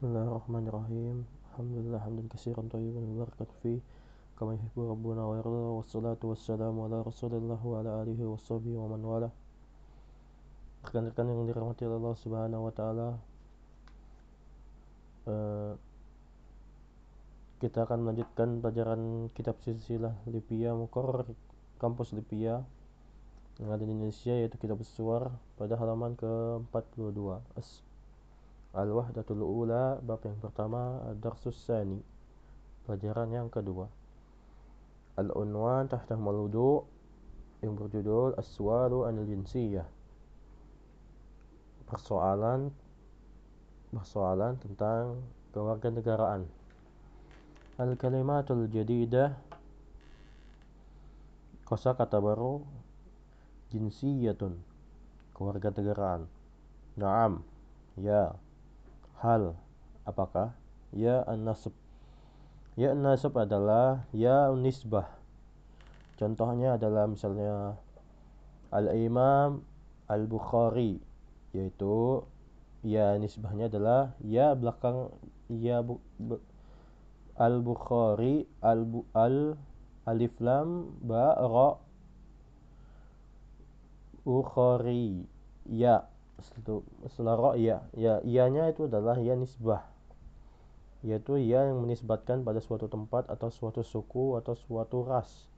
Bismillahirrahmanirrahim. Alhamdulillah hamdan katsiran tayyiban mubarakan fi kama yuhibbu rabbuna wa yarda. wa Wassalatu wassalamu ala Rasulillah wa ala alihi wa sahbihi wa man wala. Rekan-rekan yang dirahmati Allah Subhanahu wa taala. Uh, kita akan melanjutkan pelajaran kitab silsilah Lipia Mukor kampus Lipia yang ada di Indonesia yaitu kitab Suar pada halaman ke-42. Al-Wahdatul Ula bab yang pertama Darsus Sani. Pelajaran yang kedua. Al-Unwan tahta maludu yang berjudul As-Sualu Anil Jinsiyah. Persoalan persoalan tentang kewarganegaraan. Al-Kalimatul Jadidah kosa kata baru jinsiyatun kewarganegaraan. Naam ya hal. Apakah? Ya an-nasab. Ya an-nasab adalah ya nisbah. Contohnya adalah misalnya al-imam al-bukhari yaitu ya nisbahnya adalah ya belakang ya bu, bu, al-bukhari al, bu, al alif lam ba ra bukhari ya setelah ro ya ya ianya itu adalah ya nisbah. Yaitu ia yang menisbatkan pada suatu tempat atau suatu suku atau suatu ras.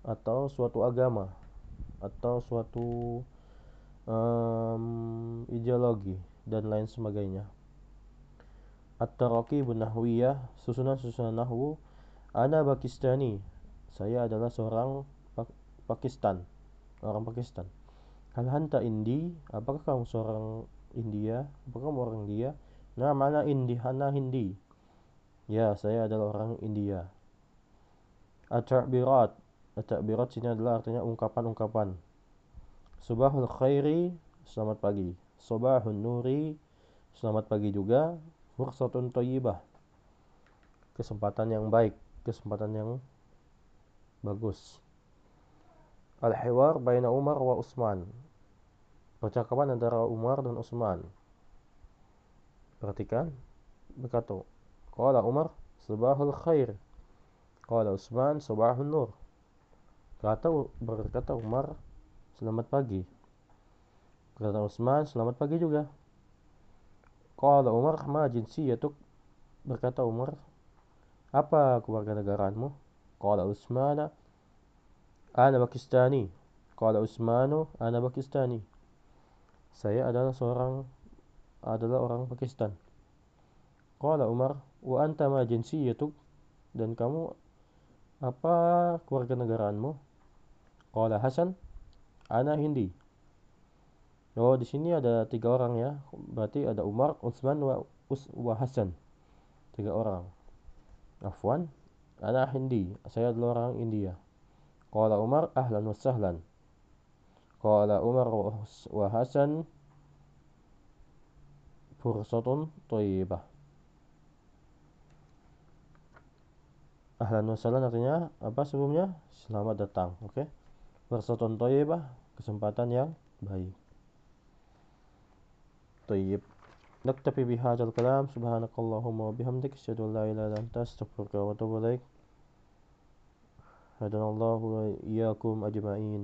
Atau suatu agama. Atau suatu um, ideologi dan lain sebagainya. At-Taraki Nahwiyah susunan-susunan nahwu Ana Pakistani. Saya adalah seorang Pakistan. Orang Pakistan Hal hanta indi? Apakah kamu seorang India? Apakah kamu orang India? Nah, mana indi? Hana Hindi. Ya, saya adalah orang India. At-ta'birat. At-ta'birat sini adalah artinya ungkapan-ungkapan. Subahul khairi, selamat pagi. Subahun nuri, selamat pagi juga. Fursatun toyibah. Kesempatan yang baik, kesempatan yang bagus. Al-hiwar baina Umar wa Utsman percakapan antara Umar dan Utsman. Perhatikan berkata, Qala Umar sabahul khair. Qala Utsman sabahun nur. Kata berkata Umar selamat pagi. Kata Utsman selamat pagi juga. Qala Umar ma jinsiyatuk. Berkata Umar, apa keluarga negaraanmu? Qala Utsman ana Pakistani. Qala Utsmanu ana Pakistani saya adalah seorang adalah orang Pakistan. Qala Umar, wa anta ma jinsiyatuk? Dan kamu apa keluarga negaraanmu? Qala Hasan, ana Hindi. Oh, di sini ada tiga orang ya. Berarti ada Umar, Utsman, wa, Us, wa Hasan. Tiga orang. Afwan, ana Hindi. Saya adalah orang India. Qala Umar, ahlan wa sahlan. Qala Umar wa Hasan fursatun thayyibah. Ahlan wa sahlan artinya apa sebelumnya? Selamat datang, oke? Okay? Fursatun thayyibah, kesempatan yang baik. Thayyib. نكتفي بهذا الكلام سبحانك اللهم وبحمدك أشهد أن لا إله إلا أنت أستغفرك وأتوب إليك هدنا الله وإياكم أجمعين